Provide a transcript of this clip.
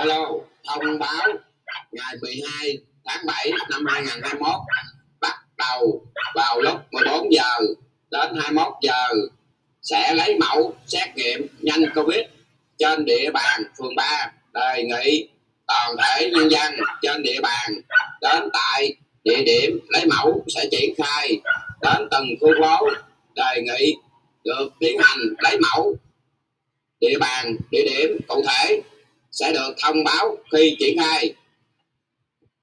alo, thông báo, ngày 12 tháng 7 năm 2021 bắt đầu vào lúc 14 giờ đến 21 giờ. Sẽ lấy mẫu xét nghiệm nhanh covid trên địa bàn phường 3 đề nghị toàn thể nhân dân trên địa bàn đến tại địa điểm lấy mẫu sẽ triển khai đến từng khu phố, đề nghị được tiến hành lấy mẫu địa bàn, địa điểm cụ thể sẽ được thông báo khi triển khai.